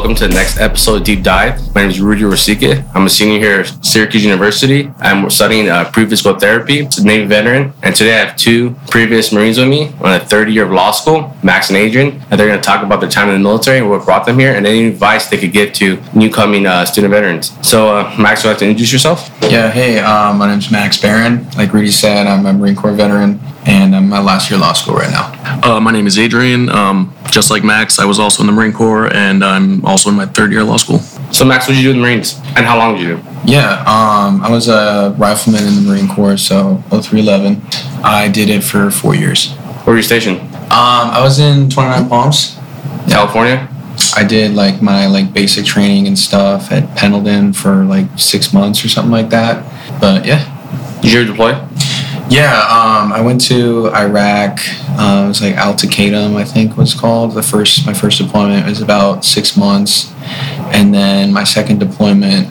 welcome to the next episode of Deep Dive. My name is Rudy Rosique. I'm a senior here at Syracuse University. I'm studying uh, pre-physical therapy, it's a Navy veteran, and today I have two previous Marines with me on a third year of law school, Max and Adrian, and they're going to talk about their time in the military, and what brought them here, and any advice they could give to new coming uh, student veterans. So, uh, Max, you like to introduce yourself? Yeah, hey, um, my name's Max Baron. Like Rudy said, I'm a Marine Corps veteran, and I'm in my last year law school right now. Uh, my name is Adrian. Um, just like Max, I was also in the Marine Corps, and I'm also in my third year of law school. So, Max, what did you do in the Marines, and how long did you do? Yeah, um, I was a rifleman in the Marine Corps, so 0311. I did it for four years. Where were you stationed? Um, I was in 29 Palms. California? I did like my like basic training and stuff at Pendleton for like six months or something like that. But yeah, Did you ever deploy? Yeah, um, I went to Iraq. Uh, it was like Al Taqaddum, I think was called. The first, my first deployment was about six months, and then my second deployment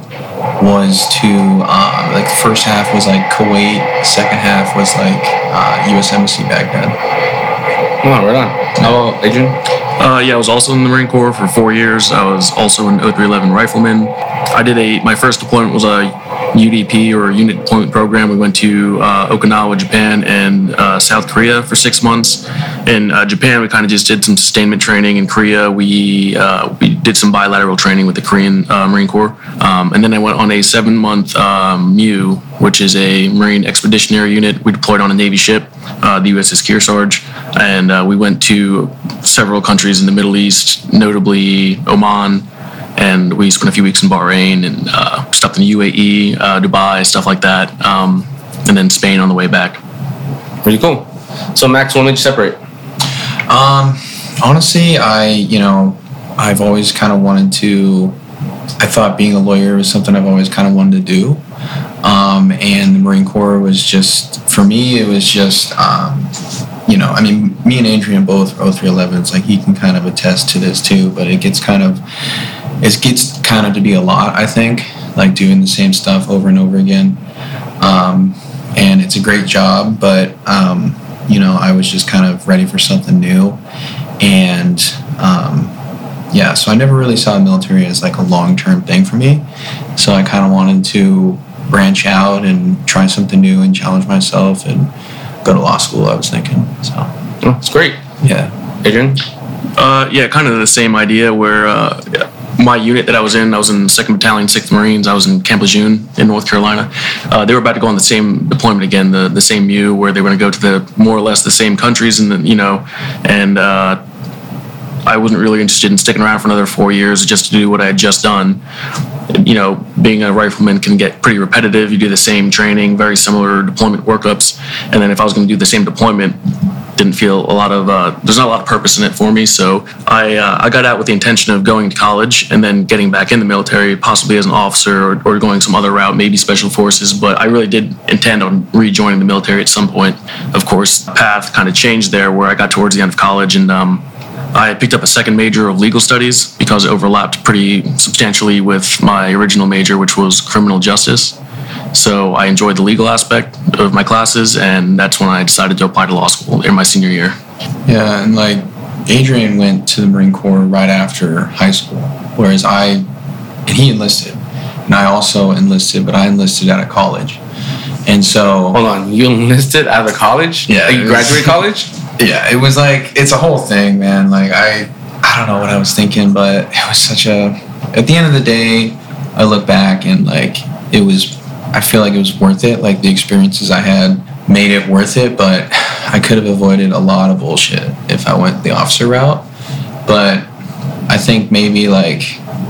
was to um, like the first half was like Kuwait, second half was like uh, U.S. Embassy Baghdad. Oh, right on. How about Adrian? Uh, yeah, I was also in the Marine Corps for four years. I was also an 0311 rifleman. I did a my first deployment was a UDP or Unit Deployment Program. We went to uh, Okinawa, Japan, and uh, South Korea for six months. In uh, Japan, we kind of just did some sustainment training. In Korea, we uh, we did some bilateral training with the Korean uh, Marine Corps. Um, and then I went on a seven month um, MEU, which is a Marine Expeditionary Unit. We deployed on a Navy ship, uh, the USS Kearsarge, and we went to several countries in the Middle East, notably Oman, and we spent a few weeks in Bahrain and uh, stopped in the UAE, uh, Dubai, stuff like that, um, and then Spain on the way back. Pretty cool. So, Max, when did you separate? Um, honestly, I you know I've always kind of wanted to. I thought being a lawyer was something I've always kind of wanted to do. Um, and the Marine Corps was just for me. It was just um, you know, I mean, me and Adrian both are 0311s. Like he can kind of attest to this too. But it gets kind of it gets kind of to be a lot. I think like doing the same stuff over and over again. Um, and it's a great job, but um, you know, I was just kind of ready for something new, and um, yeah, so I never really saw the military as like a long term thing for me. So I kind of wanted to branch out and try something new and challenge myself and go to law school. I was thinking, so Oh, it's great. yeah. Adrian? Uh, yeah, kind of the same idea where uh, my unit that I was in, I was in 2nd Battalion, 6th Marines. I was in Camp Lejeune in North Carolina. Uh, they were about to go on the same deployment again, the, the same U, where they were going to go to the more or less the same countries, and you know, and uh, I wasn't really interested in sticking around for another four years just to do what I had just done. You know, being a rifleman can get pretty repetitive. You do the same training, very similar deployment workups, and then if I was going to do the same deployment, didn't feel a lot of uh, there's not a lot of purpose in it for me. So I uh, I got out with the intention of going to college and then getting back in the military, possibly as an officer or, or going some other route, maybe special forces. But I really did intend on rejoining the military at some point. Of course, path kind of changed there where I got towards the end of college and. Um, I picked up a second major of legal studies because it overlapped pretty substantially with my original major, which was criminal justice. So I enjoyed the legal aspect of my classes, and that's when I decided to apply to law school in my senior year. Yeah, and like Adrian went to the Marine Corps right after high school, whereas I, and he enlisted, and I also enlisted, but I enlisted out of college, and so Hold on. You enlisted out of college? Yeah, Like, you it graduated college? yeah, it was like it's a whole thing, man. Like I, I don't know what I was thinking, but it was such a. At the end of the day, I look back and like it was. I feel like it was worth it. Like the experiences I had made it worth it, but I could have avoided a lot of bullshit if I went the officer route. But I think maybe like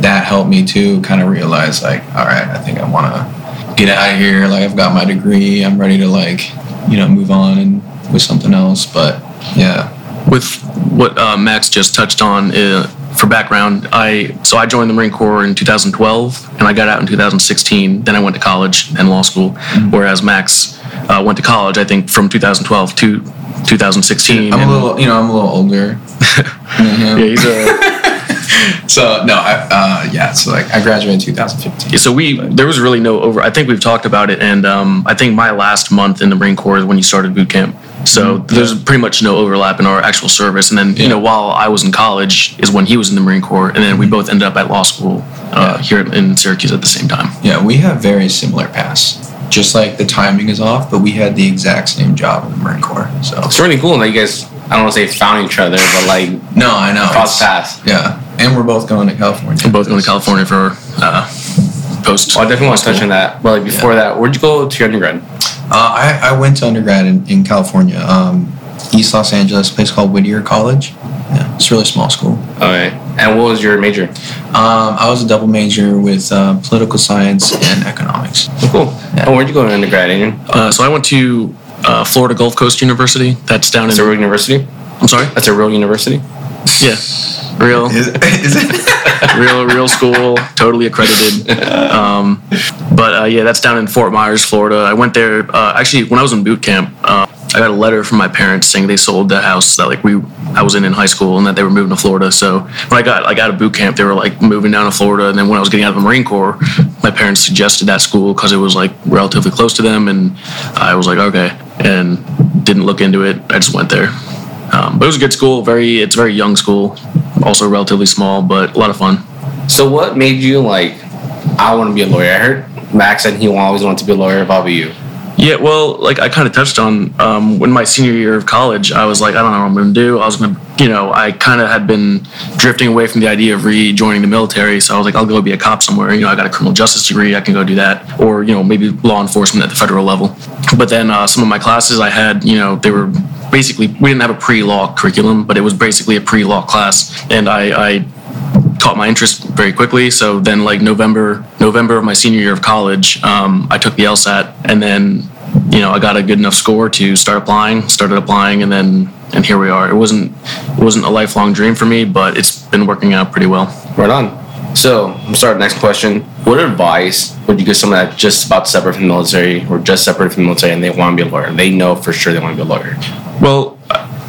that helped me too, kind of realize like, all right, I think I want to get out of here. Like I've got my degree, I'm ready to like, you know, move on and with something else. But yeah, with what uh, Max just touched on uh, for background, I so I joined the Marine Corps in 2012 and I got out in 2016. Then I went to college and law school, whereas Max uh, went to college I think from 2012 to 2016. I'm a little, you know, I'm a little older. than him. yeah, he's a so no, I, uh, yeah. So like I graduated in 2015. Yeah, so we there was really no over. I think we've talked about it, and um, I think my last month in the Marine Corps is when you started boot camp. So there's pretty much no overlap in our actual service. And then you know while I was in college is when he was in the Marine Corps, and then we both ended up at law school uh, Yeah. here in Syracuse at the same time. Yeah, we have very similar paths. Just like the timing is off, but we had the exact same job in the Marine Corps. So It's really cool that you guys. I don't want to say found each other, but like no, I know. cross it's- paths. Yeah, and we're both going to California. We're both going to California for uh, post. Well, I definitely want to touch on that. But like before that, where'd you go to your undergrad? Uh, I, I went to undergrad in, in California, um, East Los Angeles, a place called Whittier College. Yeah, it's a really small school. Okay. And what was your major? Um, I was a double major with uh, political science and economics. Oh, cool. Yeah. Oh, where'd you go to undergrad, Adrian? Uh, so I went to uh, Florida Gulf Coast University. That's down in. That's a real university. I'm sorry. That's a real university. Yeah, real. Is, is it? real real school totally accredited um, but uh, yeah that's down in fort myers florida i went there uh, actually when i was in boot camp uh, i got a letter from my parents saying they sold the house that like we i was in in high school and that they were moving to florida so when i got like out of boot camp they were like moving down to florida and then when i was getting out of the marine corps my parents suggested that school because it was like relatively close to them and i was like okay and didn't look into it i just went there um, but it was a good school very it's a very young school also relatively small but a lot of fun So what made you like? I want to be a lawyer. I heard Max said he always wanted to be a lawyer. How about you? Yeah, well, like I kind of touched on um, when my senior year of college, I was like, I don't know what I'm going to do. I was going to, you know, I kind of had been drifting away from the idea of rejoining the military. So I was like, I'll go be a cop somewhere. You know, I got a criminal justice degree. I can go do that. Or, you know, maybe law enforcement at the federal level. But then uh, some of my classes I had, you know, they were basically, we didn't have a pre law curriculum, but it was basically a pre law class. And I, I caught my interest very quickly. So then, like November, November of my senior year of college, um, I took the LSAT, and then you know I got a good enough score to start applying. Started applying, and then and here we are. It wasn't it wasn't a lifelong dream for me, but it's been working out pretty well. Right on. So I'm start the next question. What advice would you give someone that just about to separate from the military or just separated from the military and they want to be a lawyer? They know for sure they want to be a lawyer. Well,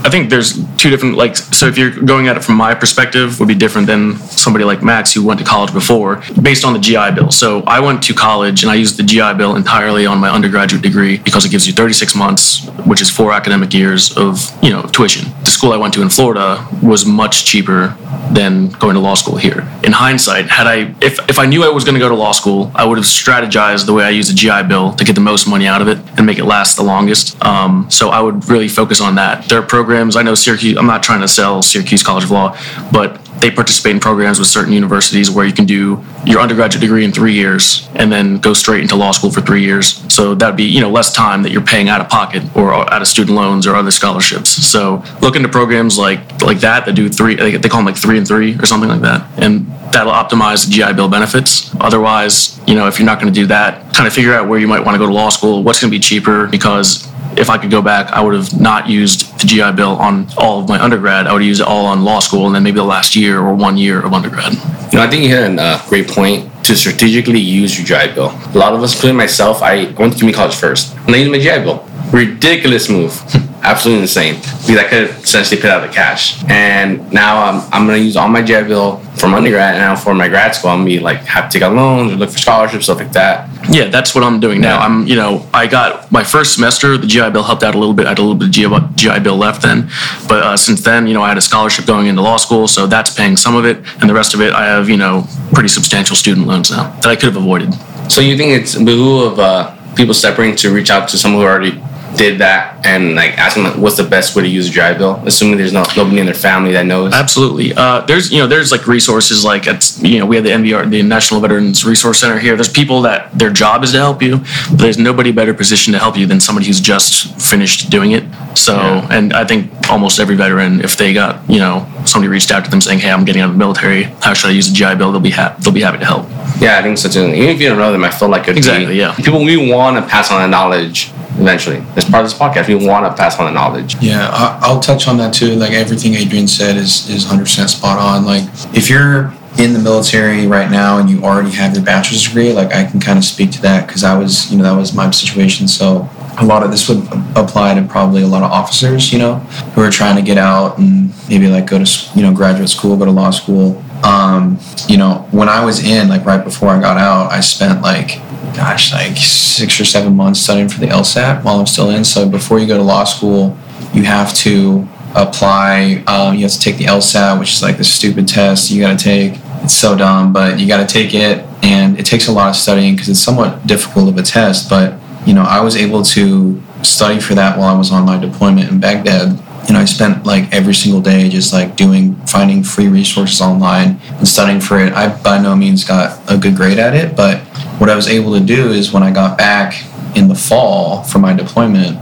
I think there's two different like so if you're going at it from my perspective would be different than somebody like Max who went to college before based on the GI Bill. So I went to college and I used the GI Bill entirely on my undergraduate degree because it gives you 36 months, which is four academic years of, you know, tuition. The school I went to in Florida was much cheaper than going to law school here. In hindsight, had I if if I knew I was going to go to law school, I would have strategized the way I use the GI Bill to get the most money out of it and make it last the longest. Um, so I would really focus on that. There are programs I know Syracuse. I'm not trying to sell Syracuse College of Law, but they participate in programs with certain universities where you can do your undergraduate degree in three years and then go straight into law school for three years. So that'd be you know less time that you're paying out of pocket or out of student loans or other scholarships. So look into programs like like that that do three. They call them like three and three or something like that, and that'll optimize the GI Bill benefits. Otherwise, you know if you're not going to do that, kind of figure out where you might want to go to law school, what's going to be cheaper because if I could go back, I would have not used the GI Bill on all of my undergrad. I would have used it all on law school and then maybe the last year or one year of undergrad. You know, I think you had a uh, great point to strategically use your GI Bill. A lot of us, including myself, I went to community college first, and I used my GI Bill. Ridiculous move. Absolutely insane. Because I could essentially put out the cash. And now I'm, I'm going to use all my GI Bill from undergrad, and now for my grad school, I'm going to be like, have to take out loans or look for scholarships, stuff like that. Yeah, that's what I'm doing now. Yeah. I'm, you know, I got my first semester, the GI Bill helped out a little bit. I had a little bit of GI, Bill left then. But uh, since then, you know, I had a scholarship going into law school, so that's paying some of it. And the rest of it, I have, you know, pretty substantial student loans now that I could have avoided. So you think it's behoove of uh, people separating to reach out to someone who already did that and like ask them like, what's the best way to use a GI Bill, assuming there's no, nobody in their family that knows. Absolutely. Uh, there's you know there's like resources like at you know we have the NVR the National Veterans Resource Center here. There's people that their job is to help you, but there's nobody better positioned to help you than somebody who's just finished doing it. So Yeah. and I think almost every veteran, if they got you know somebody reached out to them saying, hey, I'm getting out of the military, how should I use a GI Bill? They'll be happy. They'll be happy to help. Yeah, I think such an even if you don't know them, I feel like Exactly, Be, yeah. People we want to pass on that knowledge eventually. As part of this podcast, we want to pass on the knowledge. Yeah, I, I'll touch on that too. Like everything Adrian said is is 100% spot on. Like if you're in the military right now and you already have your bachelor's degree, like I can kind of speak to that because I was, you know, that was my situation. So a lot of this would apply to probably a lot of officers, you know, who are trying to get out and maybe like go to, you know, graduate school, go to law school. um, you know, when I was in, like right before I got out, I spent like, gosh, like six or seven months studying for the LSAT while I'm still in. So before you go to law school, you have to apply. Um, you have to take the LSAT, which is like the stupid test you got to take. It's so dumb, but you got to take it, and it takes a lot of studying because it's somewhat difficult of a test. But you know, I was able to study for that while I was on my deployment in Baghdad you know, I spent like every single day just like doing, finding free resources online and studying for it. I by no means got a good grade at it, but what I was able to do is when I got back in the fall for my deployment,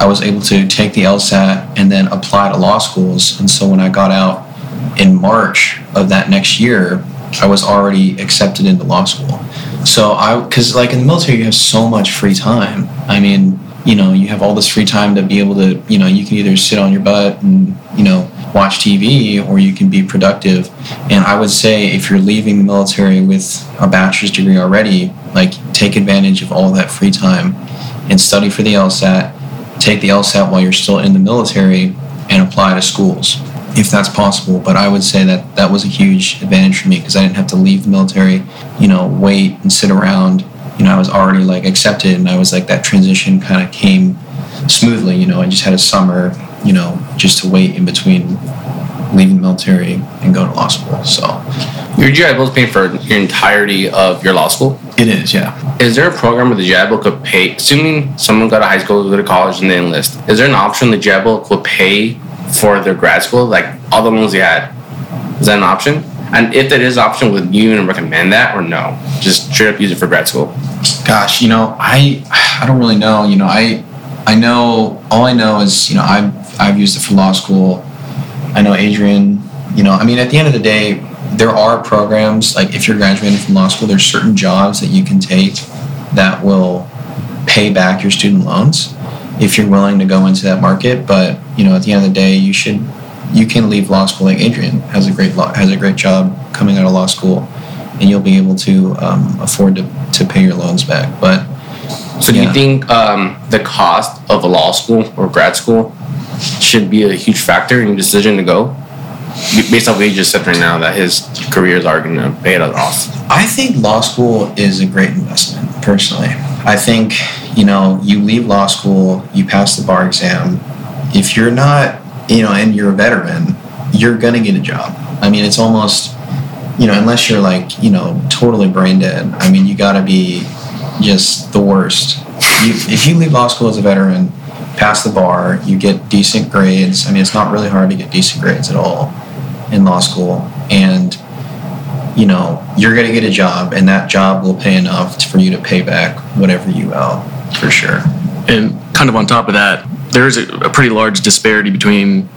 I was able to take the LSAT and then apply to law schools. And so when I got out in March of that next year, I was already accepted into law school. So I, because like in the military, you have so much free time. I mean, you know you have all this free time to be able to you know you can either sit on your butt and you know watch TV or you can be productive. And I would say if you're leaving the military with a bachelor's degree already like take advantage of all that free time and study for the LSAT take the LSAT while you're still in the military and apply to schools if that's possible. But I would say that that was a huge advantage for me because I didn't have to leave the military you know wait and sit around you know, I was already like accepted and I was like that transition kind of came smoothly, you know, I just had a summer, you know, just to wait in between leaving the military and going to law school. So your GI Bill is paying for your entirety of your law school? It is, yeah. Is there a program where the GI Bill could pay, assuming someone got to high school, go to college, and they enlist, is there an option the GI Bill could pay for their grad school, like all the loans they had? Is that an option? And if that is an option, would you even recommend that or no? Just straight up use it for grad school. Gosh, you know, I I don't really know. You know, I I know all I know is you know I've I've used it for law school. I know Adrian. You know, I mean, at the end of the day, there are programs like if you're graduating from law school, there's certain jobs that you can take that will pay back your student loans if you're willing to go into that market. But you know, at the end of the day, you should you can leave law school like Adrian has a great law, has a great job coming out of law school, and you'll be able to um, afford to, to pay your loans back. But so, yeah. do you think um, the cost of a law school or grad school should be a huge factor in your decision to go? Based on what you just said right now, that his careers are going to pay it off. I think law school is a great investment, personally. I think, you know, you leave law school, you pass the bar exam. If you're not you know, and you're a veteran, you're gonna get a job. I mean, it's almost, you know, unless you're like, you know, totally brain dead. I mean, you got to be just the worst. You, if you leave law school as a veteran, pass the bar, you get decent grades. I mean, it's not really hard to get decent grades at all in law school, and you know, you're gonna get a job, and that job will pay enough for you to pay back whatever you owe, for sure. And kind of on top of that, there is a, a pretty large disparity between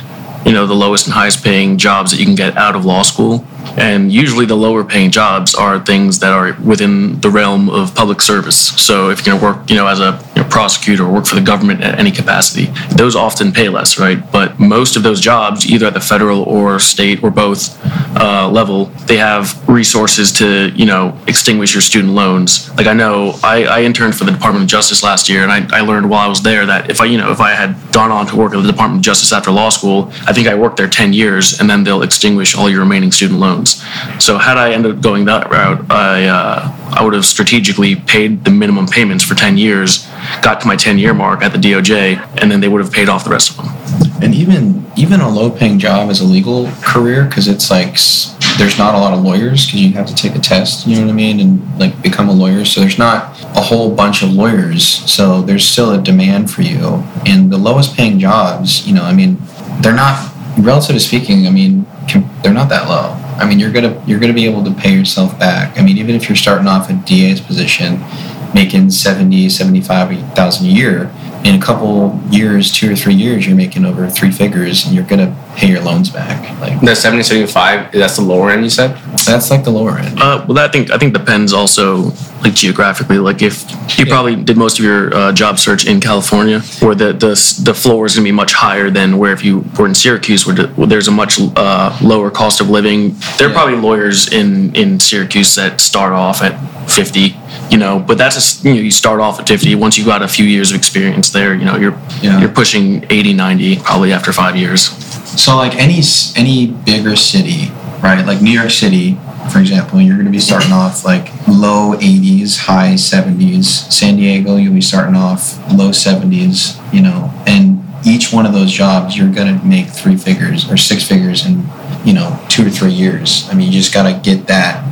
you know the lowest and highest paying jobs that you can get out of law school and usually the lower paying jobs are things that are within the realm of public service. So if you're going to work, you know, as a know, prosecutor or work for the government at any capacity, those often pay less, right? But most of those jobs, either at the federal or state or both uh, level, they have resources to, you know, extinguish your student loans. Like I know I, I interned for the Department of Justice last year, and I, I learned while I was there that if I, you know, if I had gone on to work at the Department of Justice after law school, I think I worked there 10 years, and then they'll extinguish all your remaining student loans loans. So had I ended up going that route, I uh, I would have strategically paid the minimum payments for 10 years, got to my 10 year mark at the DOJ, and then they would have paid off the rest of them. And even even a low paying job as a legal career, because it's like there's not a lot of lawyers because you have to take a test, you know what I mean, and like become a lawyer. So there's not a whole bunch of lawyers. So there's still a demand for you. And the lowest paying jobs, you know, I mean, they're not relatively speaking. I mean, they're not that low. I mean, you're gonna you're gonna be able to pay yourself back. I mean, even if you're starting off a DA's position, making 70, 75,000 a year, in a couple years, two or three years, you're making over three figures, and you're gonna pay your loans back. Like the 70, 75, that's the lower end. You said that's like the lower end. Uh, well, that I think I think depends also like geographically. Like if you yeah. probably did most of your uh, job search in California, where the the the floor is gonna be much higher than where if you were in Syracuse, where, where there's a much uh, lower cost of living. There are yeah. probably lawyers in in Syracuse that start off at 50 you know but that's a, you know you start off at 50 once you got a few years of experience there you know you're yeah. you're pushing 80 90 probably after five years so like any any bigger city right? Like New York City, for example, you're going to be starting off like low 80s, high 70s. San Diego, you'll be starting off low 70s, you know, and each one of those jobs, you're going to make three figures or six figures in, you know, two or three years. I mean, you just got to get that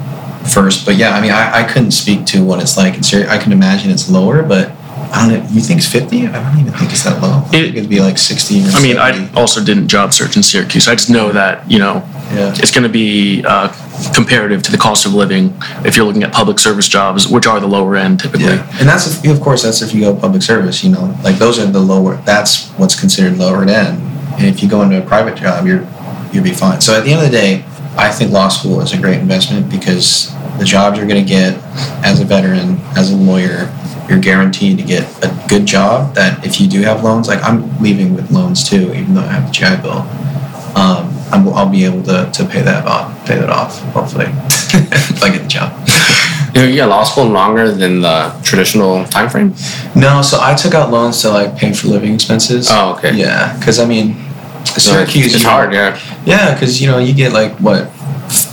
first. But yeah, I mean, I, I couldn't speak to what it's like in Syria. I can imagine it's lower, but I don't know. You think it's 50? I don't even think it's that low. I think it'd be like 60 or I mean, 70. I also didn't job search in Syracuse. I just know that you know Yeah. it's going to be uh, comparative to the cost of living if you're looking at public service jobs, which are the lower end typically. Yeah, and that's if, of course that's if you go public service. You know, like those are the lower. That's what's considered lower end. And if you go into a private job, you're you'll be fine. So at the end of the day, I think law school is a great investment because the jobs you're going to get as a veteran, as a lawyer, you're guaranteed to get a good job. That if you do have loans, like I'm leaving with loans too, even though I have the GI Bill. Um, I'm, I'll be able to, to pay that off, pay that off, hopefully, if I get the job. You know, you get law school longer than the traditional time frame. No, so I took out loans to like pay for living expenses. Oh, okay. Yeah, because I mean, Syracuse. It's hard, yeah. Yeah, because you know you get like what,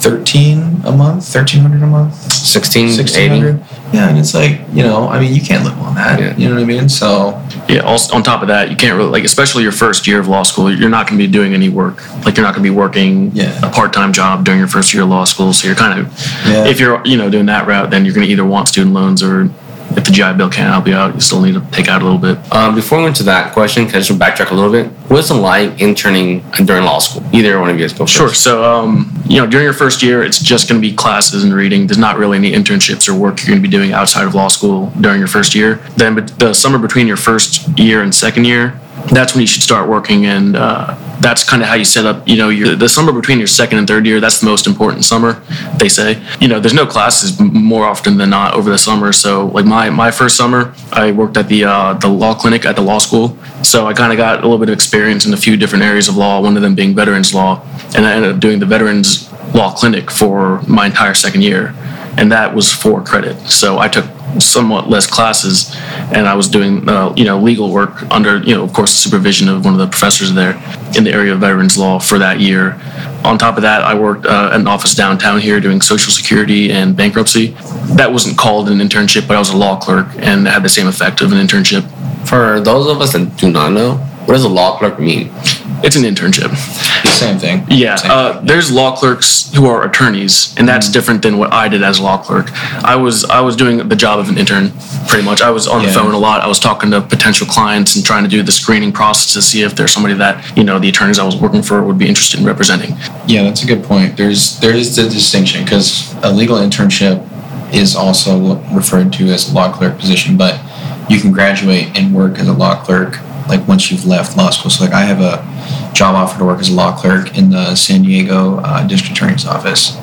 thirteen a month, thirteen hundred a month, 16, sixteen 80. Yeah, and it's like you know, I mean, you can't live on that. Yeah. You know what I mean? So Yeah. Also, on top of that, you can't really like, especially your first year of law school, you're not going to be doing any work. Like you're not going to be working Yeah. a part-time job during your first year of law school. So you're kind of, Yeah. if you're you know doing that route, then you're going to either want student loans or if the GI Bill can't help you out, you still need to take out a little bit. Um, before we went to that question, can I just backtrack a little bit? What's it like interning during law school? Either one of you guys go first. Sure. So, um, you know, during your first year, it's just going to be classes and reading. There's not really any internships or work you're going to be doing outside of law school during your first year. Then, but the summer between your first year and second year, that's when you should start working, and uh, that's kind of how you set up. You know, your, the summer between your second and third year, that's the most important summer. They say. You know, there's no classes more often than not over the summer. So, like my my first summer, I worked at the uh, the law clinic at the law school. So I kind of got a little bit of experience in a few different areas of law. One of them being veterans law, and I ended up doing the veterans law clinic for my entire second year, and that was for credit. So I took somewhat less classes, and I was doing uh, you know legal work under you know of course the supervision of one of the professors there in the area of veterans law for that year. On top of that, I worked uh, an office downtown here doing social security and bankruptcy. That wasn't called an internship, but I was a law clerk and had the same effect of an internship. For those of us that do not know, what does a law clerk mean? It's an internship. the same thing. Yeah, Same uh, thing. there's law clerks who are attorneys, and that's different than what I did as a law clerk. I was I was doing the job of an intern, pretty much. I was on the phone a lot. I was talking to potential clients and trying to do the screening process to see if there's somebody that you know the attorneys I was working for would be interested in representing. Yeah, that's a good point. There's there is the distinction because a legal internship is also referred to as a law clerk position, but you can graduate and work as a law clerk like once you've left law school. So like I have a job offer to work as a law clerk in the San Diego uh, District Attorney's office.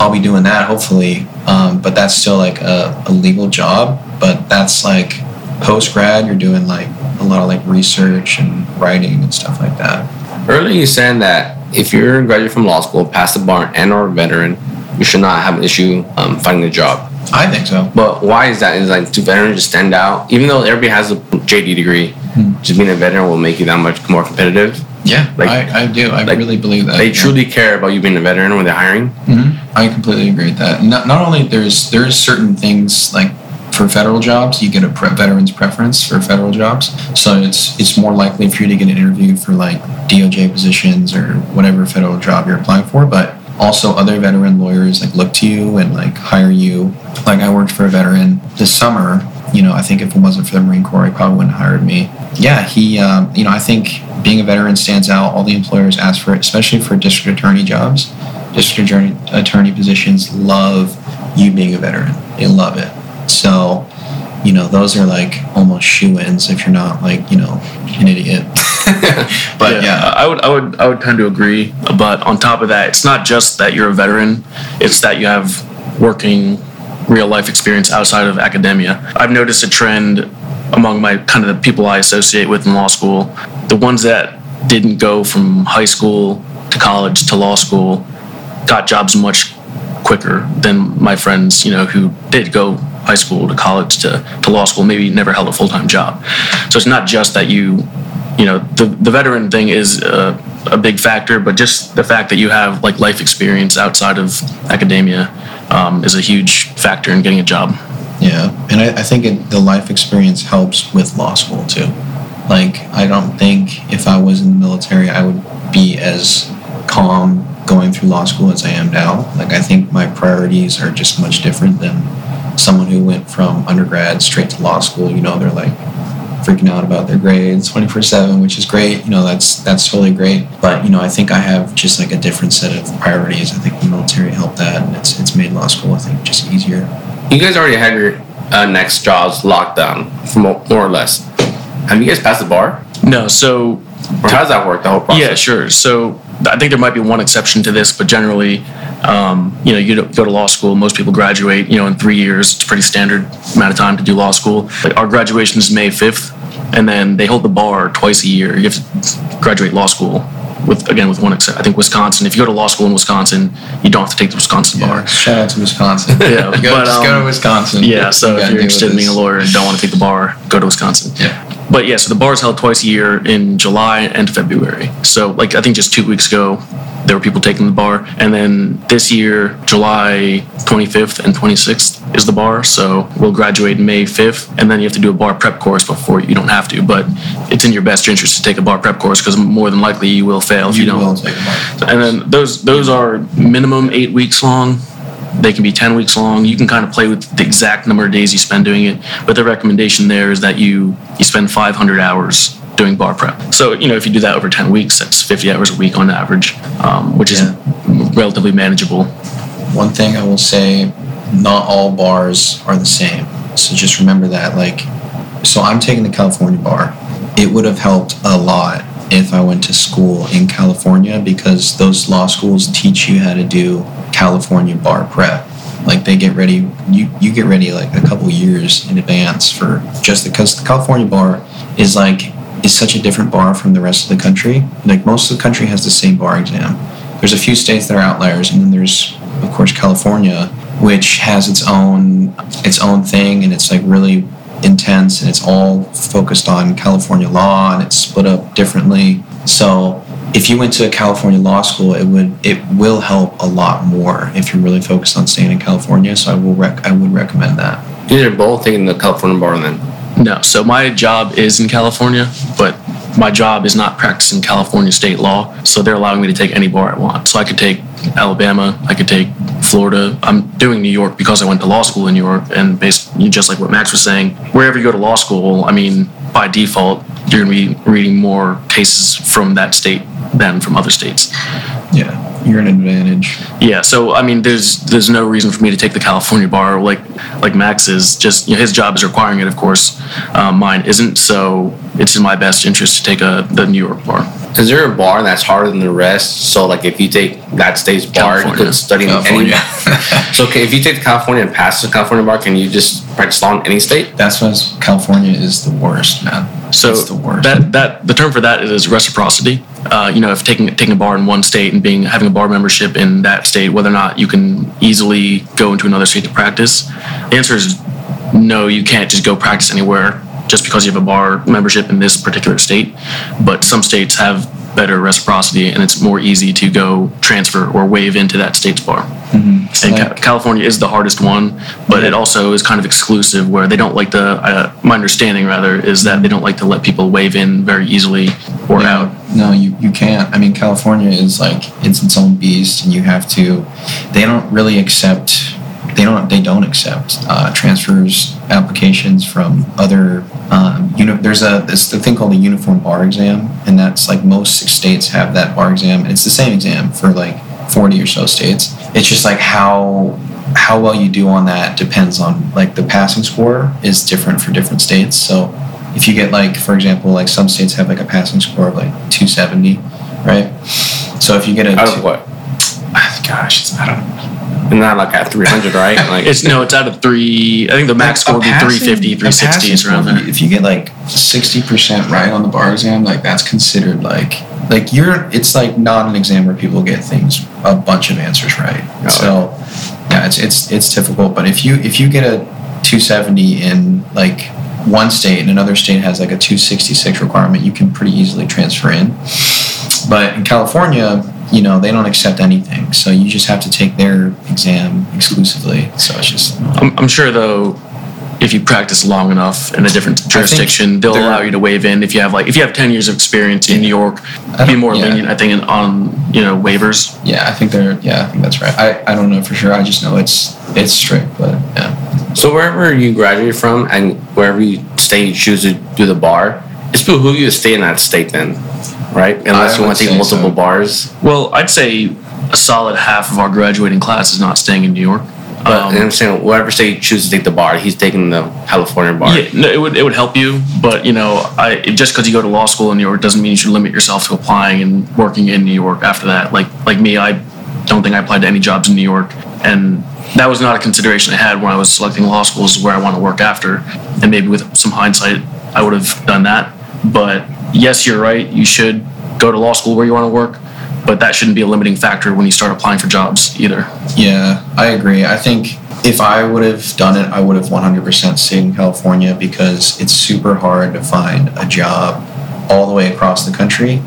I'll be doing that hopefully, um, but that's still like a, a legal job. But that's like post grad, you're doing like a lot of like research and writing and stuff like that. Earlier, you said that if you're a graduate from law school, passed the bar, and or a veteran, you should not have an issue um, finding a job. I think so. But why is that? Is like do veterans just stand out? Even though everybody has a JD degree, just being a veteran will make you that much more competitive. Yeah, Like- I, I do. I like, really believe that. They yeah. truly care about you being a veteran when they're hiring. Mhm. I completely agree with that. Not, not only there's there's certain things like for federal jobs, you get a pre- veterans preference for federal jobs. So it's it's more likely for you to get an interview for like DOJ positions or whatever federal job you're applying for. But also other veteran lawyers like look to you and like hire you. Like I worked for a veteran this summer. You know, I think if it wasn't for the Marine Corps, he probably wouldn't have hired me. Yeah, he. Um, you know, I think being a veteran stands out. All the employers ask for it, especially for district attorney jobs district attorney, attorney positions love you being a veteran. They love it. So, you know, those are like almost shoo ins if you're not like, you know, an idiot. but yeah. I would I would I would tend to agree. But on top of that, it's not just that you're a veteran; it's that you have working real life experience outside of academia. I've noticed a trend among my kind of the people I associate with in law school. The ones that didn't go from high school to college to law school got jobs much quicker than my friends, you know, who did go high school to college to, to law school, maybe never held a full time job. So it's not just that you, you know, the, the veteran thing is uh, a big factor, but just the fact that you have like life experience outside of academia um, is a huge factor in getting a job. Yeah, and I, I think it, the life experience helps with law school too. Like, I don't think if I was in the military, I would be as calm going through law school as I am now. Like, I think my priorities are just much different than someone who went from undergrad straight to law school. You know, they're like freaking out about their grades 24 7 which is great you know that's that's totally great but you know i think i have just like a different set of priorities i think the military helped that and it's it's made law school i think just easier You guys already have your uh, next jobs locked down, for mo- more or less. Have you guys passed the bar? No, so Or how does that work, the whole process? Yeah, sure. So I think there might be one exception to this, but generally, um, you know, you go to law school. Most people graduate, you know, in three years. It's a pretty standard amount of time to do law school. Like our graduation is May fifth, and then they hold the bar twice a year. You have to graduate law school with again with one exception. I think Wisconsin. If you go to law school in Wisconsin, you don't have to take the Wisconsin bar. shout out to wisconsin Yeah, go, but, just go um, to wisconsin Yeah, so You if you're interested in being a lawyer and don't want to take the bar, go to Wisconsin. yeah But yeah, so the bar is held twice a year in July and February. So like I think just two weeks ago, there were people taking the bar, and then this year, July 25th and 26th is the bar. So we'll graduate May 5th, and then you have to do a bar prep course before you don't have to, but it's in your best interest to take a bar prep course because more than likely you will fail if you, you don't. will take a bar. And then those those are minimum eight weeks long. They can be ten weeks long. You can kind of play with the exact number of days you spend doing it. But the recommendation there is that you you spend 500 hours doing bar prep. So you know if you do that over 10 weeks, that's 50 hours a week on average, um, which is relatively manageable. one thing I will say, not all bars are the same. So just remember that. Like, so I'm taking the California bar. It would have helped a lot if I went to school in California because those law schools teach you how to do California bar prep. Like they get ready, you you get ready like a couple years in advance for just because the California bar is like is such a different bar from the rest of the country. Like most of the country has the same bar exam. There's a few states that are outliers, and then there's of course California, which has its own its own thing, and it's like really intense, and it's all focused on California law, and it's split up differently. So if you went to a California law school, it would it will help a lot more if you're really focused on staying in California. So I will rec- I would recommend that. You guys are both taking the California bar then. No, so my job is in California, but my job is not practicing California state law. So they're allowing me to take any bar I want. So I could take Alabama, I could take Florida. I'm doing New York because I went to law school in New York, and basically, just like what Max was saying, wherever you go to law school, I mean, by default, you're going to be reading more cases from that state than from other states. Yeah, you're an advantage. Yeah, so I mean, there's there's no reason for me to take the California bar like like Max is. Just you know, his job is requiring it, of course. Um, mine isn't, so it's in my best interest to take a the New York bar. Is there a bar that's harder than the rest? So like if you take that state's bar, you California. could study in any. California. So okay, if you take California and pass the California bar, can you just practice law in any state? That's why California is the worst, man. So that that the term for that is reciprocity. Uh, you know, if taking taking a bar in one state and being having a bar membership in that state, whether or not you can easily go into another state to practice, the answer is no. You can't just go practice anywhere just because you have a bar membership in this particular state. But some states have better reciprocity, and it's more easy to go transfer or waive into that state's bar. It's And like- California is the hardest one, but it also is kind of exclusive where they don't like to, uh, my understanding rather, is that they don't like to let people waive in very easily or Yeah. out. No, you, you can't. I mean, California is like it's its own beast, and you have to. They don't really accept. They don't. They don't accept uh, transfers applications from other. Um, uni- there's a there's the thing called the uniform bar exam, and that's like most states have that bar exam, and it's the same exam for like 40 or so states. It's just like how how well you do on that depends on like the passing score is different for different states. So if you get like for example like some states have like a passing score of like 270 right so if you get a Out two- what? gosh it's i don't And not like at 300, right? Like It's no, it's out of three. I think the max score would be 350, 360 is around there. if you get like 60% right on the bar exam like that's considered like like you're it's like not an exam where people get things a bunch of answers right Oh, so yeah it's it's it's difficult but if you if you get a 270 in like one state and another state has like a 266 requirement you can pretty easily transfer in but in California, you know, they don't accept anything. So you just have to take their exam exclusively. So it's just I'm, I'm sure though, if you practice long enough in a different jurisdiction, they'll allow you to waive in if you have like if you have 10 years of experience in New York. Be more yeah. lenient, I think, on you know waivers. yeah, I think they're yeah, I think that's right. I, I don't know for sure. I just know it's it's strict, but yeah. So wherever you graduate from and wherever you stay you choose to do the bar, it's behoove you to stay in that state then, right? Unless I you want to take multiple so. bars. Well, I'd say a solid half of our graduating class is not staying in New York. But Um, I'm saying whatever state you choose to take the bar, he's taking the California bar. Yeah, no, it would it would help you, but you know, I just because you go to law school in New York doesn't mean you should limit yourself to applying and working in New York after that. Like like me, I don't think I applied to any jobs in New York, and that was not a consideration I had when I was selecting law schools where I want to work after. And maybe with some hindsight, I would have done that. But yes, you're right. You should go to law school where you want to work, but that shouldn't be a limiting factor when you start applying for jobs either. Yeah, I agree. I think if I would have done it, I would have 100% stayed in California because it's super hard to find a job all the way across the country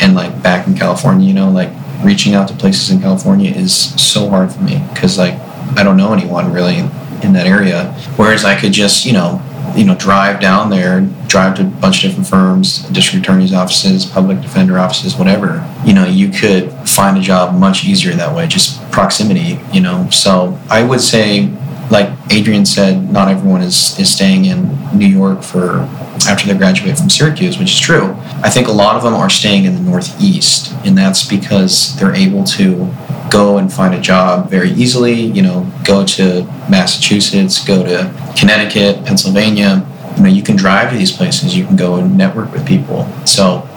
and like back in California, you know, like reaching out to places in California is so hard for me because like I don't know anyone really in, that area. Whereas I could just, you know, you know, drive down there, drive to a bunch of different firms, district attorney's offices, public defender offices, whatever. You know, you could find a job much easier that way, just proximity, you know. So I would say, like Adrian said, not everyone is, is staying in New York for after they graduate from Syracuse, which is true. I think a lot of them are staying in the Northeast, and that's because they're able to go and find a job very easily. You know, go to Massachusetts, go to Connecticut, Pennsylvania. You know, you can drive to these places. You can go and network with people. So,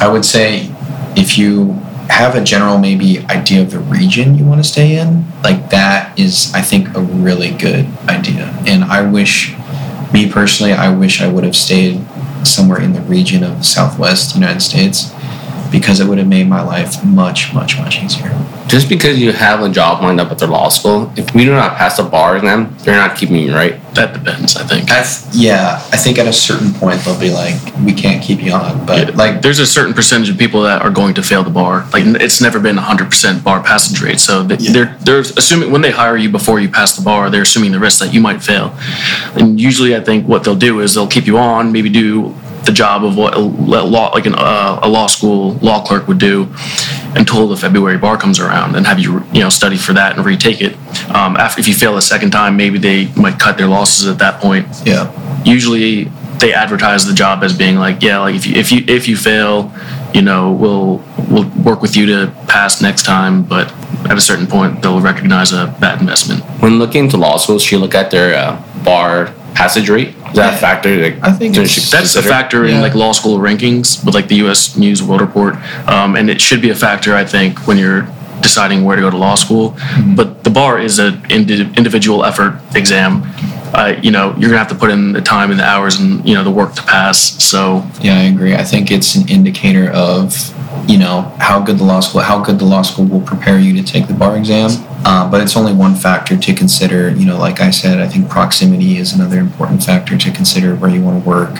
I would say if you have a general maybe idea of the region you want to stay in, like that is, I think, a really good idea. And I wish, me personally, I wish I would have stayed somewhere in the region of the Southwest United States because it would have made my life much, much, much easier. Just because you have a job lined up at their law school, if we do not pass the bar exam, they're not keeping you, right? That depends, I think. I th- yeah, I think at a certain point they'll be like, we can't keep you on. But Yeah, like, there's a certain percentage of people that are going to fail the bar. Like it's never been 100% bar passage rate. So th- Yeah. they're they're assuming when they hire you before you pass the bar, they're assuming the risk that you might fail. And usually, I think what they'll do is they'll keep you on, maybe do the job of what a law like an, uh, a law school law clerk would do until the February bar comes around and have you you know study for that and retake it. Um, after if you fail a second time, maybe they might cut their losses at that point yeah, usually they advertise the job as being like, yeah, like if you if you if you fail, you know, we'll we'll work with you to pass next time, but at a certain point they'll recognize a bad investment. When looking into law schools, you look at their uh, bar passage rate. Is that a factor? That I think you it's- should That's a consider? factor in like law school rankings with like the U.S. News World Report, um, and it should be a factor I think when you're deciding where to go to law school. But the bar is an indi- individual effort exam. Uh, you know, you're gonna have to put in the time and the hours and you know the work to pass. So yeah, I agree. I think it's an indicator of, you know, how good the law school, how good the law school will prepare you to take the bar exam. Uh, but it's only one factor to consider. You know, like I said, I think proximity is another important factor to consider. Where you want to work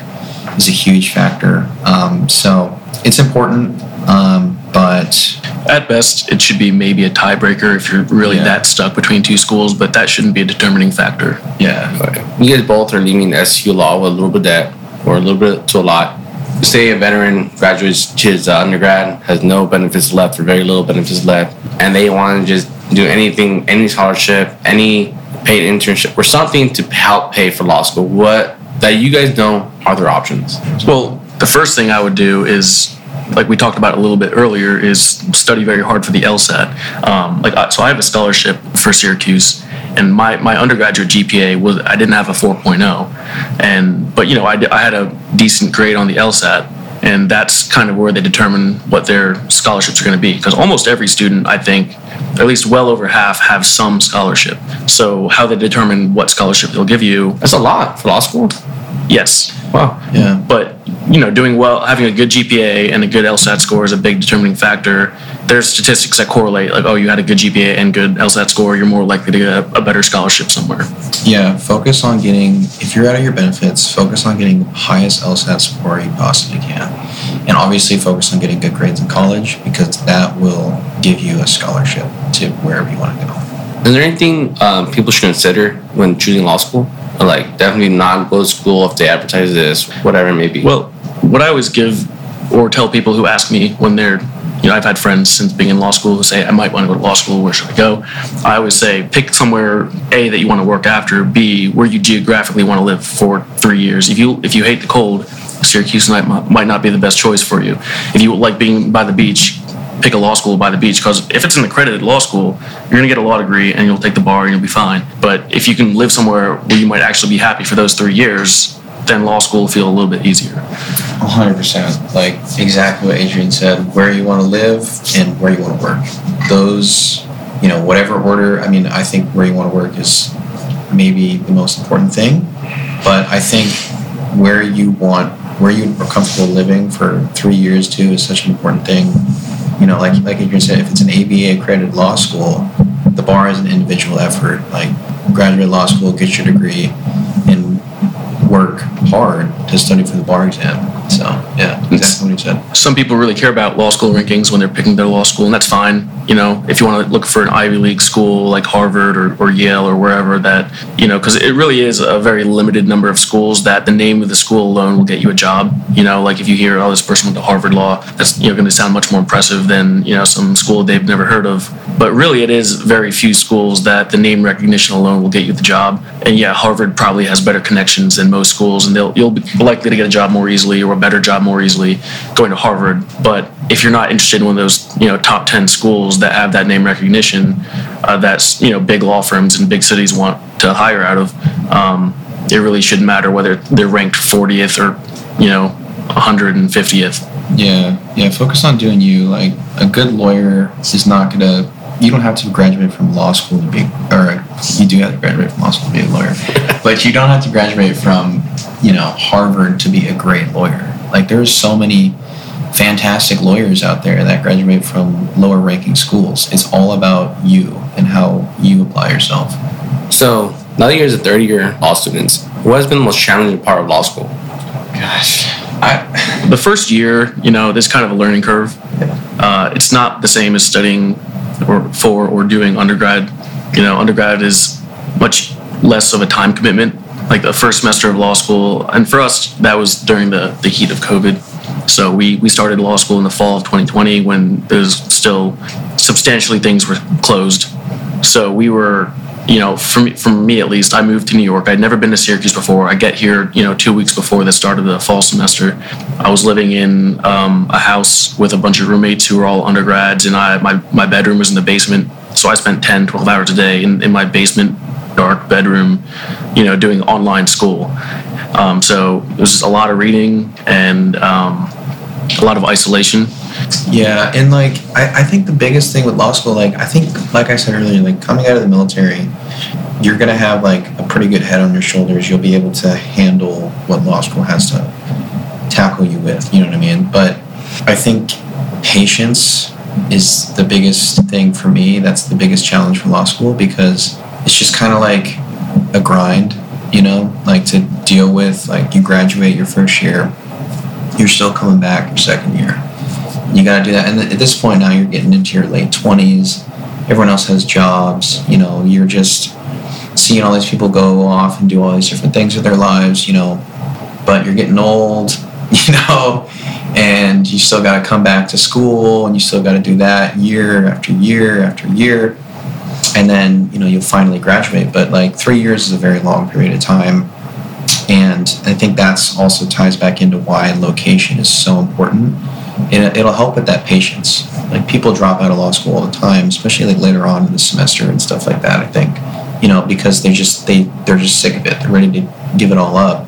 is a huge factor. Um, so it's important, um, but At best, it should be maybe a tiebreaker if you're really Yeah. that stuck between two schools, but that shouldn't be a determining factor. yeah, You guys both are leaving SU law with a little bit of debt or a little bit to a lot. Say a veteran graduates his uh, undergrad, has no benefits left or very little benefits left, and they want to just do anything, any scholarship, any paid internship, or something to help pay for law school. What that you guys know are their options? Well, the first thing I would do is, like we talked about a little bit earlier, is study very hard for the LSAT. Um, like, so I have a scholarship for Syracuse, and my, my undergraduate GPA was I didn't have a 4.0, and but you know I, I had a decent grade on the LSAT, and that's kind of where they determine what their scholarships are going to be. Because almost every student, I think, at least well over half, have some scholarship. So how they determine what scholarship they'll give you, That's a lot for law school. yes, Wow. yeah, but you know, doing well, having a good GPA and a good LSAT score is a big determining factor. There's statistics that correlate, like, oh, you had a good GPA and good LSAT score, you're more likely to get a, a better scholarship somewhere. Yeah, focus on getting, if you're out of your benefits, focus on getting the highest LSAT score you possibly can. And obviously, focus on getting good grades in college because that will give you a scholarship to wherever you want to go. Is there anything um, people should consider when choosing law school? Like, definitely not go to school if they advertise this, whatever it may be. Well, what I always give or tell people who ask me when they're, you know, I've had friends since being in law school who say, I might want to go to law school, where should I go? I always say, pick somewhere, A, that you want to work after, B, where you geographically want to live for three years. If you if you hate the cold, Syracuse might, might not be the best choice for you. If you like being by the beach, pick a law school by the beach because if it's an accredited law school, you're going to get a law degree and you'll take the bar and you'll be fine. But if you can live somewhere where you might actually be happy for those three years, then law school will feel a little bit easier. 100%. Like exactly what Adrian said where you want to live and where you want to work. Those, you know, whatever order, I mean, I think where you want to work is maybe the most important thing. But I think where you want, where you are comfortable living for three years too is such an important thing. You know, like like Adrian said, if it's an ABA accredited law school, the bar is an individual effort. Like graduate law school, get your degree, and work hard to study for the bar exam. So yeah, exactly what you said. Some people really care about law school rankings when they're picking their law school, and that's fine. You know, if you want to look for an Ivy League school like Harvard or, or Yale or wherever that, you know, because it really is a very limited number of schools that the name of the school alone will get you a job. You know, like if you hear, oh, this person went to Harvard Law, that's, you know, going to sound much more impressive than, you know, some school they've never heard of. But really, it is very few schools that the name recognition alone will get you the job. And yeah, Harvard probably has better connections than most schools, and they'll, you'll be likely to get a job more easily or a better job more easily going to Harvard. But if you're not interested in one of those, you know, top 10 schools that have that name recognition, uh, that's, you know, big law firms and big cities want to hire out of, um, it really shouldn't matter whether they're ranked 40th or, you know, 150th. Yeah, yeah. Focus on doing you. Like a good lawyer is not gonna. You don't have to graduate from law school to be, or you do have to graduate from law school to be a lawyer, but you don't have to graduate from, you know, Harvard to be a great lawyer. Like there's so many fantastic lawyers out there that graduate from lower ranking schools. It's all about you and how you apply yourself. So now that you're a third year law students, what has been the most challenging part of law school? Gosh, I The first year, you know, there's kind of a learning curve. Uh, it's not the same as studying or for or doing undergrad. You know, undergrad is much less of a time commitment. Like the first semester of law school, and for us, that was during the, the heat of COVID. So we, we started law school in the fall of 2020 when there's still substantially things were closed. So we were, you know, for me, for me at least, I moved to New York. I'd never been to Syracuse before. I get here, you know, two weeks before the start of the fall semester. I was living in um, a house with a bunch of roommates who were all undergrads, and I my, my bedroom was in the basement. So I spent 10, 12 hours a day in, in my basement, dark bedroom, you know, doing online school. Um, so it was just a lot of reading and um, a lot of isolation. Yeah, and like I, I think the biggest thing with law school, like I think like I said earlier, like coming out of the military, you're gonna have like a pretty good head on your shoulders. You'll be able to handle what law school has to tackle you with, you know what I mean? But I think patience is the biggest thing for me. That's the biggest challenge for law school because it's just kind of like a grind, you know, like to deal with like you graduate your first year, you're still coming back your second year. You got to do that. And at this point now, you're getting into your late 20s. Everyone else has jobs. You know, you're just seeing all these people go off and do all these different things with their lives, you know, but you're getting old, you know, and you still got to come back to school and you still got to do that year after year after year. And then, you know, you'll finally graduate. But like three years is a very long period of time. And I think that's also ties back into why location is so important. And it'll help with that patience. Like people drop out of law school all the time, especially like later on in the semester and stuff like that. I think, you know, because they just they they're just sick of it. They're ready to give it all up.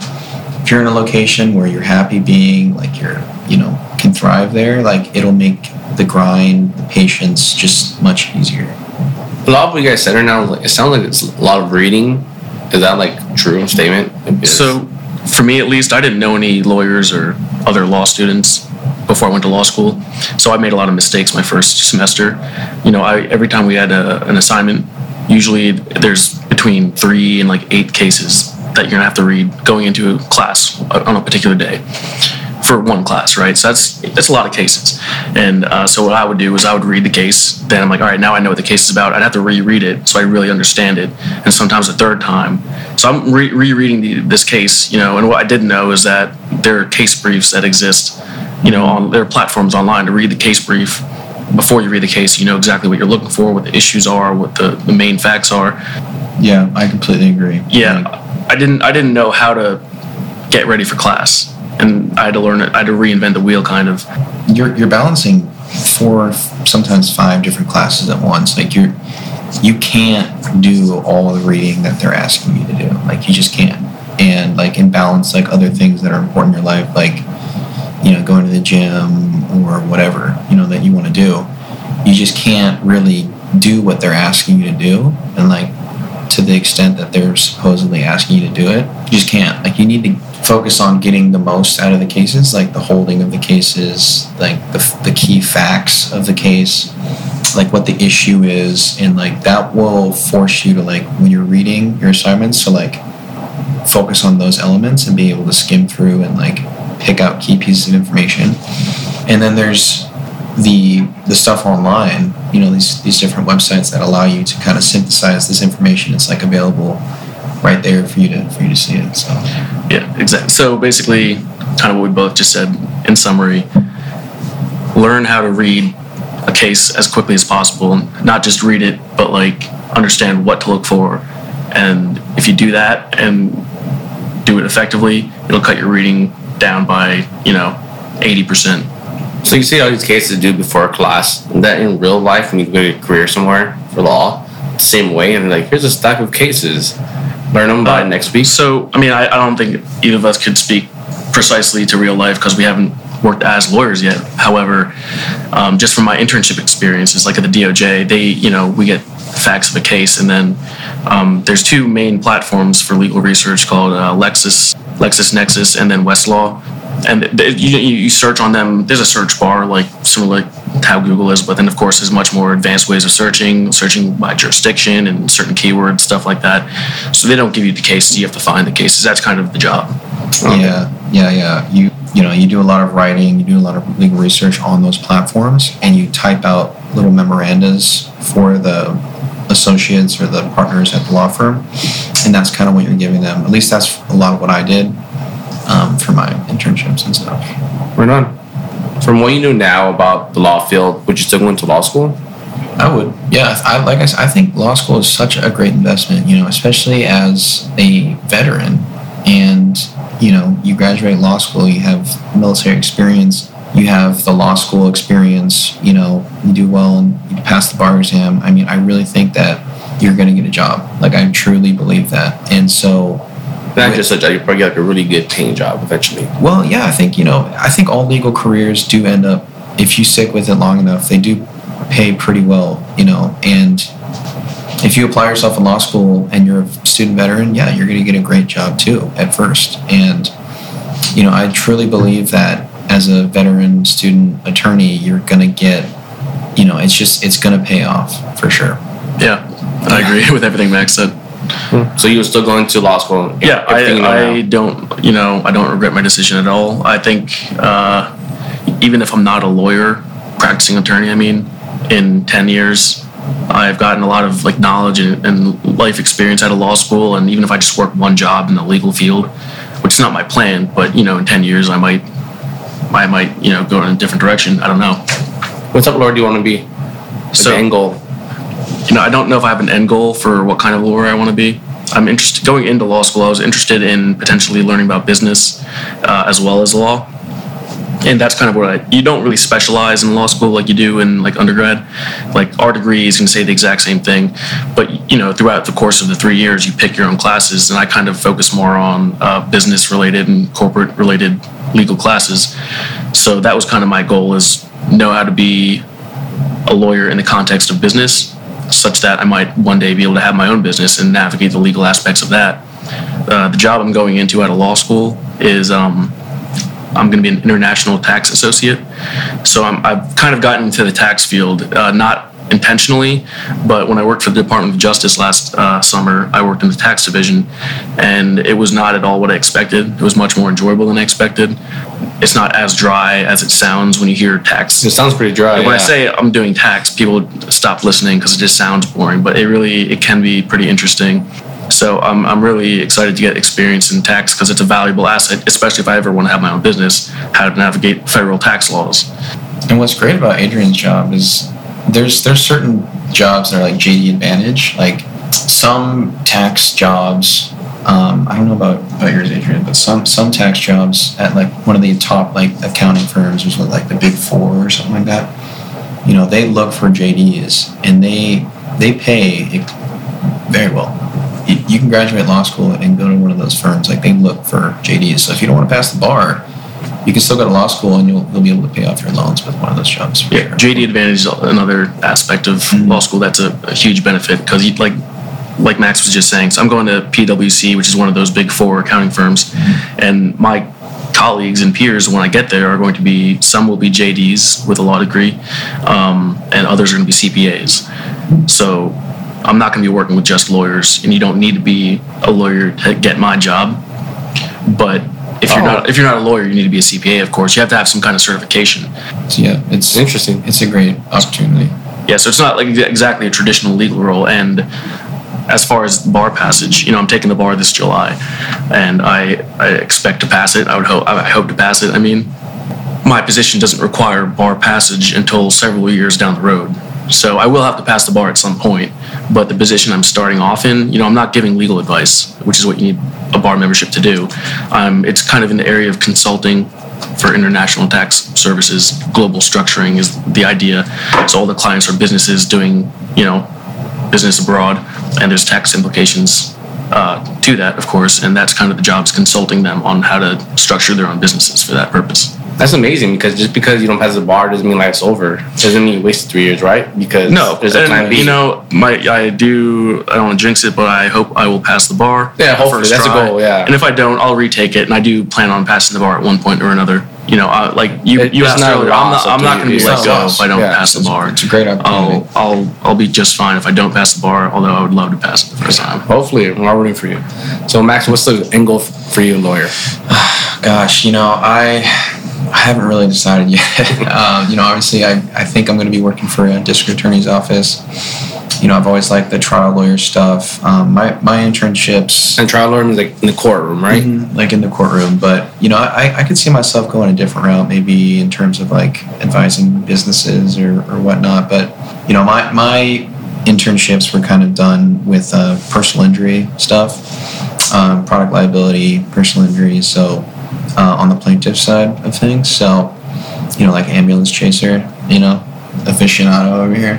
If you're in a location where you're happy being, like you're, you know, can thrive there, like it'll make the grind, the patience just much easier. A lot of what you guys said right now, it sounds like it's a lot of reading. Is that like true statement? So for me at least, I didn't know any lawyers or other law students before I went to law school. So I made a lot of mistakes my first semester. You know, I, every time we had a, an assignment, usually there's between three and like eight cases that you're gonna have to read going into class on a particular day for one class, right? So that's that's a lot of cases. And uh, so what I would do is I would read the case. Then I'm like, all right, now I know what the case is about. I'd have to reread it so I really understand it, and sometimes a third time. So I'm re- rereading the, this case, you know. And what I didn't know is that there are case briefs that exist, you know, on there are platforms online to read the case brief before you read the case. You know exactly what you're looking for, what the issues are, what the, the main facts are. Yeah, I completely agree. Yeah, I didn't I didn't know how to get ready for class and I had to learn it. I had to reinvent the wheel, kind of. You're you're balancing four, sometimes five different classes at once. Like you're you can't do all the reading that they're asking you to do. Like you just can't. And like in balance, like other things that are important in your life, like you know going to the gym or whatever you know that you want to do. You just can't really do what they're asking you to do, and like to the extent that they're supposedly asking you to do it, you just can't. Like you need to focus on getting the most out of the cases, like the holding of the cases, like the, the key facts of the case, like what the issue is, and like that will force you to like when you're reading your assignments to like focus on those elements and be able to skim through and like pick out key pieces of information. And then there's the the stuff online, you know, these these different websites that allow you to kind of synthesize this information. It's like available right there for you to for you to see it. So yeah, exactly. So basically, kind of what we both just said in summary. Learn how to read a case as quickly as possible. Not just read it, but like understand what to look for. And if you do that and do it effectively, it'll cut your reading down by you know eighty percent. So you see all these cases do before class, that in real life when you go to a career somewhere for law, same way, and like here's a stack of cases, learn them by uh, next week. So I mean, I, I don't think either of us could speak precisely to real life because we haven't worked as lawyers yet. However, um, just from my internship experiences, like at the DOJ, they you know we get facts of a case, and then um, there's two main platforms for legal research called uh, Lexis, LexisNexis, and then Westlaw and you, you search on them. There's a search bar, like similar to how Google is, but then of course there's much more advanced ways of searching, searching by jurisdiction and certain keywords, stuff like that. So they don't give you the cases; you have to find the cases. That's kind of the job. Yeah, yeah, yeah. You you know you do a lot of writing, you do a lot of legal research on those platforms, and you type out little memorandas for the associates or the partners at the law firm, and that's kind of what you're giving them. At least that's a lot of what I did um, for my internships and stuff. Right on. From what you know now about the law field, would you still go into law school? I would. Yeah, I like I said, I think law school is such a great investment. You know, especially as a veteran, and you know, you graduate law school, you have military experience, you have the law school experience. You know, you do well and you pass the bar exam. I mean, I really think that you're going to get a job. Like I truly believe that, and so not just a job, you probably get like a really good paying job eventually. Well, yeah, I think you know, I think all legal careers do end up, if you stick with it long enough, they do pay pretty well, you know, and if you apply yourself in law school and you're a student veteran, yeah, you're going to get a great job too at first. And you know, I truly believe that as a veteran student attorney, you're going to get, you know, it's just it's going to pay off for sure. Yeah, I agree with everything Max said. So you were still going to law school? Yeah, I, I don't, you know, I don't regret my decision at all. I think uh, even if I'm not a lawyer, practicing attorney, I mean, in 10 years, I've gotten a lot of like knowledge and, and life experience out of law school. And even if I just work one job in the legal field, which is not my plan, but you know, in 10 years, I might, I might, you know, go in a different direction. I don't know. What type of lawyer do you want to be? Like so, end goal? You know, I don't know if I have an end goal for what kind of lawyer I want to be. I'm interested going into law school. I was interested in potentially learning about business uh, as well as law, and that's kind of what I. You don't really specialize in law school like you do in like undergrad. Like our degree is going to say the exact same thing, but you know, throughout the course of the three years, you pick your own classes, and I kind of focus more on uh, business related and corporate related legal classes. So that was kind of my goal: is know how to be a lawyer in the context of business such that I might one day be able to have my own business and navigate the legal aspects of that. uh, the job I'm going into at a law school is um, I'm going to be an international tax associate. So I'm, I've kind of gotten into the tax field, uh, not intentionally, but when I worked for the Department of Justice last uh, summer, I worked in the tax division, and it was not at all what I expected. It was much more enjoyable than I expected. It's not as dry as it sounds when you hear tax. It sounds pretty dry. When I say I'm doing tax, people stop listening because it just sounds boring. But it really it can be pretty interesting. So I'm I'm really excited to get experience in tax because it's a valuable asset, especially if I ever want to have my own business. How to navigate federal tax laws. And what's great about Adrian's job is there's there's certain jobs that are like JD Advantage. Like some tax jobs, um, I don't know about, about yours, Adrian, but some some tax jobs at like one of the top like accounting firms, was like the Big Four or something like that. You know, they look for JDs and they they pay very well. You can graduate law school and go to one of those firms. Like they look for JDs. So if you don't want to pass the bar, you can still go to law school and you'll, you'll be able to pay off your loans with one of those jobs. Yeah, sure. JD Advantage is another aspect of Mhm. law school that's a, a huge benefit because you like like Max was just saying. So I'm going to PwC, which is one of those big four accounting firms, and my colleagues and peers when I get there are going to be some will be JDs with a law degree, um, and others are going to be CPAs. So I'm not going to be working with just lawyers, and you don't need to be a lawyer to get my job. But if you're Oh. not if you're not a lawyer, you need to be a CPA. Of course, you have to have some kind of certification. So yeah, it's Interesting. It's a great opportunity. Yeah, so it's not like exactly a traditional legal role. And as far as bar passage, you know, I'm taking the bar this July, and I, I expect to pass it. I would hope I hope to pass it. I mean, my position doesn't require bar passage until several years down the road. So I will have to pass the bar at some point. But the position I'm starting off in, you know, I'm not giving legal advice, which is what you need a bar membership to do. Um, it's kind of in the area of consulting for international tax services. Global structuring is the idea. So all the clients are businesses doing, you know, business abroad, and there's tax implications uh, to that, of course. And that's kind of the job's consulting them on how to structure their own businesses for that purpose. That's amazing because just because you don't pass the bar doesn't mean life's over. Doesn't mean you wasted three years, right? Because No, there's a plan B. you know, my I do. I don't want to jinx it, but I hope I will pass the bar. Yeah, hopefully. That's a goal, yeah. And if I don't, I'll retake it, and I do plan on passing the bar at one point or another. You know, I, like you, It- you asked earlier, I'm not, I'm not going to be let go if I don't Yeah, pass the bar. it's a great opportunity. I'll, I'll, I'll be just fine if I don't pass the bar. Although I would love to pass it the first time. Hopefully, we're all rooting for you. So, Max, what's the end goal for you, lawyer? Gosh, you know, I I haven't really decided yet. um, you know, obviously, I, I think I'm going to be working for a district attorney's office. You know, I've always liked the trial lawyer stuff. Um, my my internships, And trial lawyer means like in the courtroom, right? Mhm, like in the courtroom. But you know, I, I could see myself going a different route, maybe in terms of like advising businesses or, or whatnot. But you know, my my internships were kind of done with uh, personal injury stuff, um, product liability, personal injury. So uh, on the plaintiff side of things, so you know, like ambulance chaser, you know, aficionado over here,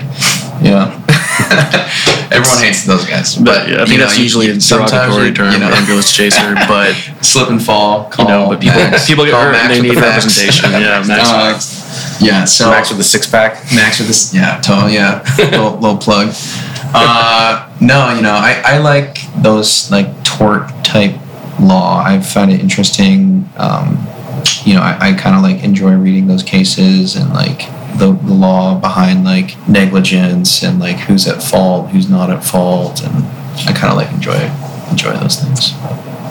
you know. Everyone hates those guys, but yeah, I think you know, that's usually a derogatory term, you know. ambulance chaser. But slip and fall. you know, but people people get hurt and they need representation. Yeah, Max. Yeah, so Max with the six pack. Max with this, yeah, totally, yeah, little, little plug. Uh, no, you know, I, I like those like tort type law. I find it interesting. Um, you know, I, I kind of like enjoy reading those cases and like the, the law behind like negligence and like who's at fault, who's not at fault, and I kind of like enjoy enjoy those things.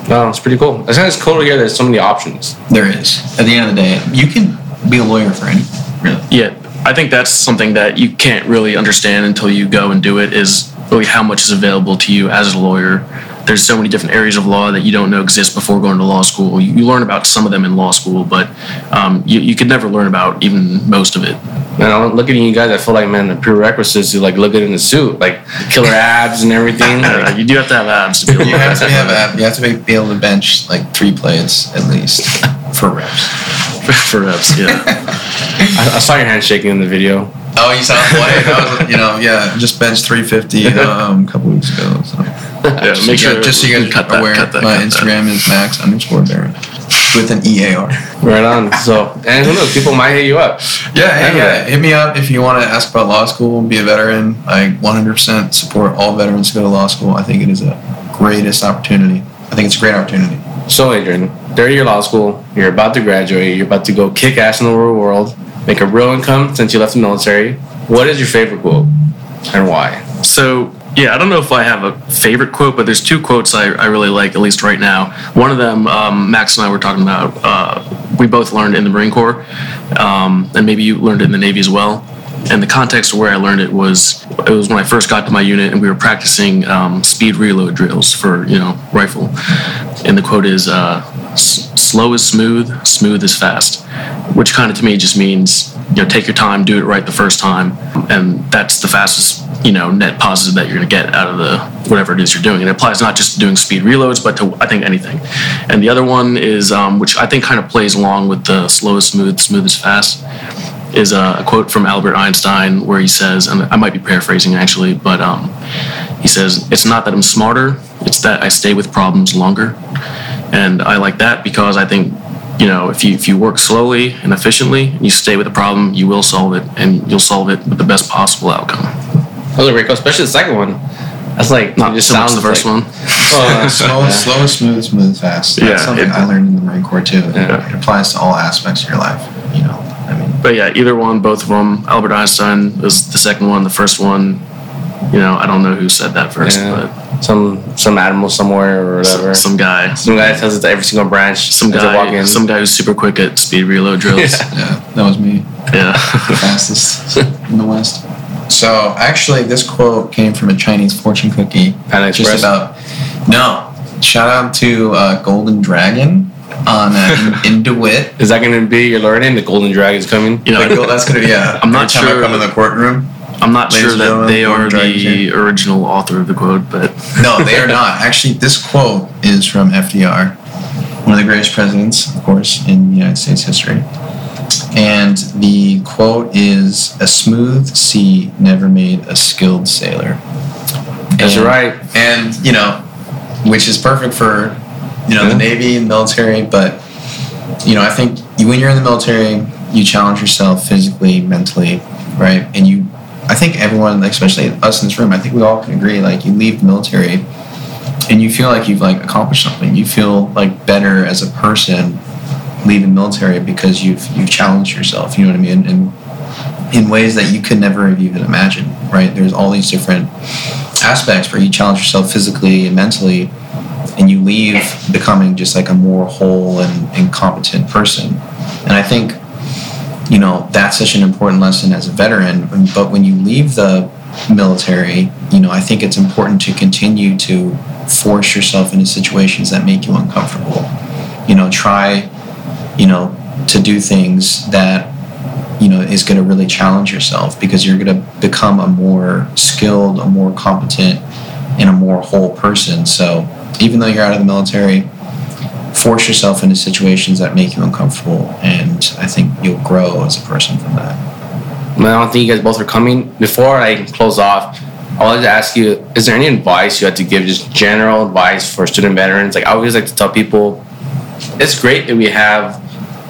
No, it's pretty cool. It's it's cool to hear there's so many options. There is. At the end of the day, you can be a lawyer for anything, really. Yeah, I think that's something that you can't really understand until you go and do it. Is really how much is available to you as a lawyer. There's so many different areas of law that you don't know exist before going to law school. You, you learn about some of them in law school, but um, you, you could never learn about even most of it. Man, I'm looking at you guys. I feel like man, the prerequisites to like look good in the suit, like killer abs and everything. Like, you do have to have abs to be able to You have to have a, you have to be, be able to bench like three plates at least for reps. for reps. Yeah, I, I saw your hand shaking in the video. Oh, you saw play? That was you know yeah, just bench 350 um, a couple weeks ago. So. yeah. Just Make so sure guys- just so you guys cut are that, aware, cut that, my cut. Instagram is max underscore Baron with an EAR. Right on. So, and who knows? People might hit you up. Yeah, hey, Remember yeah. Hit me up if you want to ask about law school, be a veteran. I 100% support all veterans to go to law school. I think it is a greatest opportunity. I think it's a great opportunity. So, Adrian, third year law school, you're about to graduate, you're about to go kick ass in the real world, make a real income since you left the military. What is your favorite quote and why? So yeah, I don't know if I have a favorite quote, but there's two quotes I, I really like, at least right now. One of them, um, Max and I were talking about, uh, we both learned in the Marine Corps, um, and maybe you learned it in the Navy as well. And the context of where I learned it was it was when I first got to my unit and we were practicing um, speed reload drills for you know rifle. And the quote is uh, "Slow is smooth, smooth is fast," which kind of to me just means you know take your time, do it right the first time, and that's the fastest you know net positive that you're going to get out of the whatever it is you're doing. And it applies not just to doing speed reloads, but to I think anything. And the other one is um, which I think kind of plays along with the slow is smooth, smooth is fast is a, quote from Albert Einstein where he says, and I might be paraphrasing actually, but um, he says, It's not that I'm smarter, it's that I stay with problems longer. And I like that because I think, you know, if you, if you work slowly and efficiently, and you stay with the problem, you will solve it, and you'll solve it with the best possible outcome. That was a great quote, especially the second one. That's like not just so sounds the first like, one. Oh, slow, yeah. slow, smooth, smooth, fast. That's yeah, something it, I learned in the Marine Corps too. Yeah. It applies to all aspects of your life. You know, I mean, but yeah, either one, both of them. Albert Einstein was the second one. The first one, you know, I don't know who said that first, yeah. but some some animal somewhere or whatever. Some, some guy. Some guy tells it to every single branch. Some guy. Some guy who's super quick at speed reload drills. yeah. yeah, that was me. Yeah, the fastest in the West. So actually, this quote came from a Chinese fortune cookie. Panda just Express? about no. Shout out to uh, Golden Dragon on uh, in, in DeWitt. Is that going to be your learning? The Golden Dragon's coming. You know, that's going to be. Yeah, I'm not sure. I come in the courtroom. I'm not sure that they are the original author of the quote, but no, they are not. Actually, this quote is from FDR, one of the greatest presidents, of course, in United States history. And the quote is A smooth sea never made a skilled sailor. That's and, right. And, you know, which is perfect for, you know, yeah. the Navy and military. But, you know, I think when you're in the military, you challenge yourself physically, mentally, right? And you, I think everyone, especially us in this room, I think we all can agree, like, you leave the military and you feel like you've, like, accomplished something. You feel, like, better as a person leaving military because you've you've challenged yourself. You know what I mean? And in ways that you could never have even imagined. Right? There's all these different aspects where you challenge yourself physically and mentally, and you leave becoming just like a more whole and, and competent person. And I think you know that's such an important lesson as a veteran. But when you leave the military, you know, I think it's important to continue to force yourself into situations that make you uncomfortable. You know, try you know, to do things that you know is going to really challenge yourself because you're going to become a more skilled, a more competent, and a more whole person. So even though you're out of the military, force yourself into situations that make you uncomfortable, and I think you'll grow as a person from that. I don't think you guys both are coming. Before I close off, I wanted to ask you: Is there any advice you had to give, just general advice for student veterans? Like I always like to tell people, it's great that we have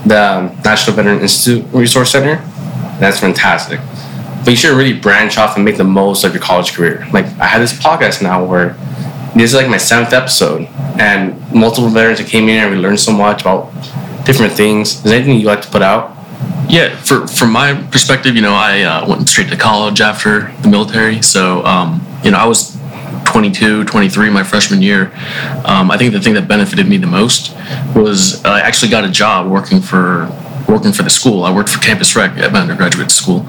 the National Veteran Institute Resource Center. That's fantastic. But you should really branch off and make the most of your college career. Like I had this podcast now where this is like my seventh episode, and multiple veterans that came in and we learned so much about different things. Is there anything you like to put out? Yeah, for from my perspective, you know, I uh, went straight to college after the military, so um, you know, I was 22, 23, my freshman year, um, I think the thing that benefited me the most was I actually got a job working for working for the school. I worked for Campus Rec at my undergraduate school,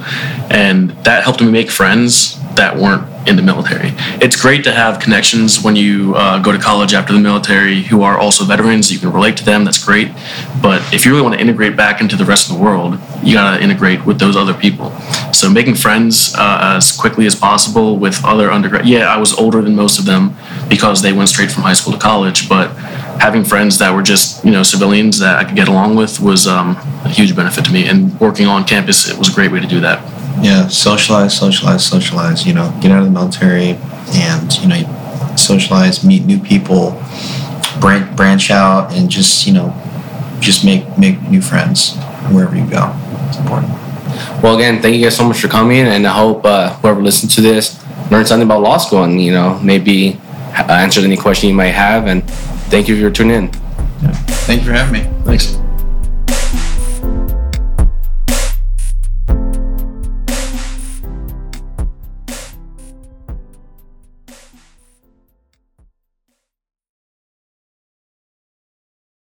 and that helped me make friends that weren't in the military. It's great to have connections when you uh, go to college after the military who are also veterans. You can relate to them. That's great. But if you really want to integrate back into the rest of the world, you got to integrate with those other people. So making friends uh, as quickly as possible with other undergrad. Yeah, I was older than most of them because they went straight from high school to college, but having friends that were just you know civilians that I could get along with was um, a huge benefit to me. And working on campus, it was a great way to do that yeah, socialize, socialize, socialize. You know, get out of the military and you know, socialize, meet new people, branch branch out, and just you know, just make make new friends wherever you go. It's important. Well, again, thank you guys so much for coming, and I hope uh, whoever listens to this learned something about law school, and you know, maybe uh, answered any question you might have, and thank you for tuning in. Thank you for having me. Thanks.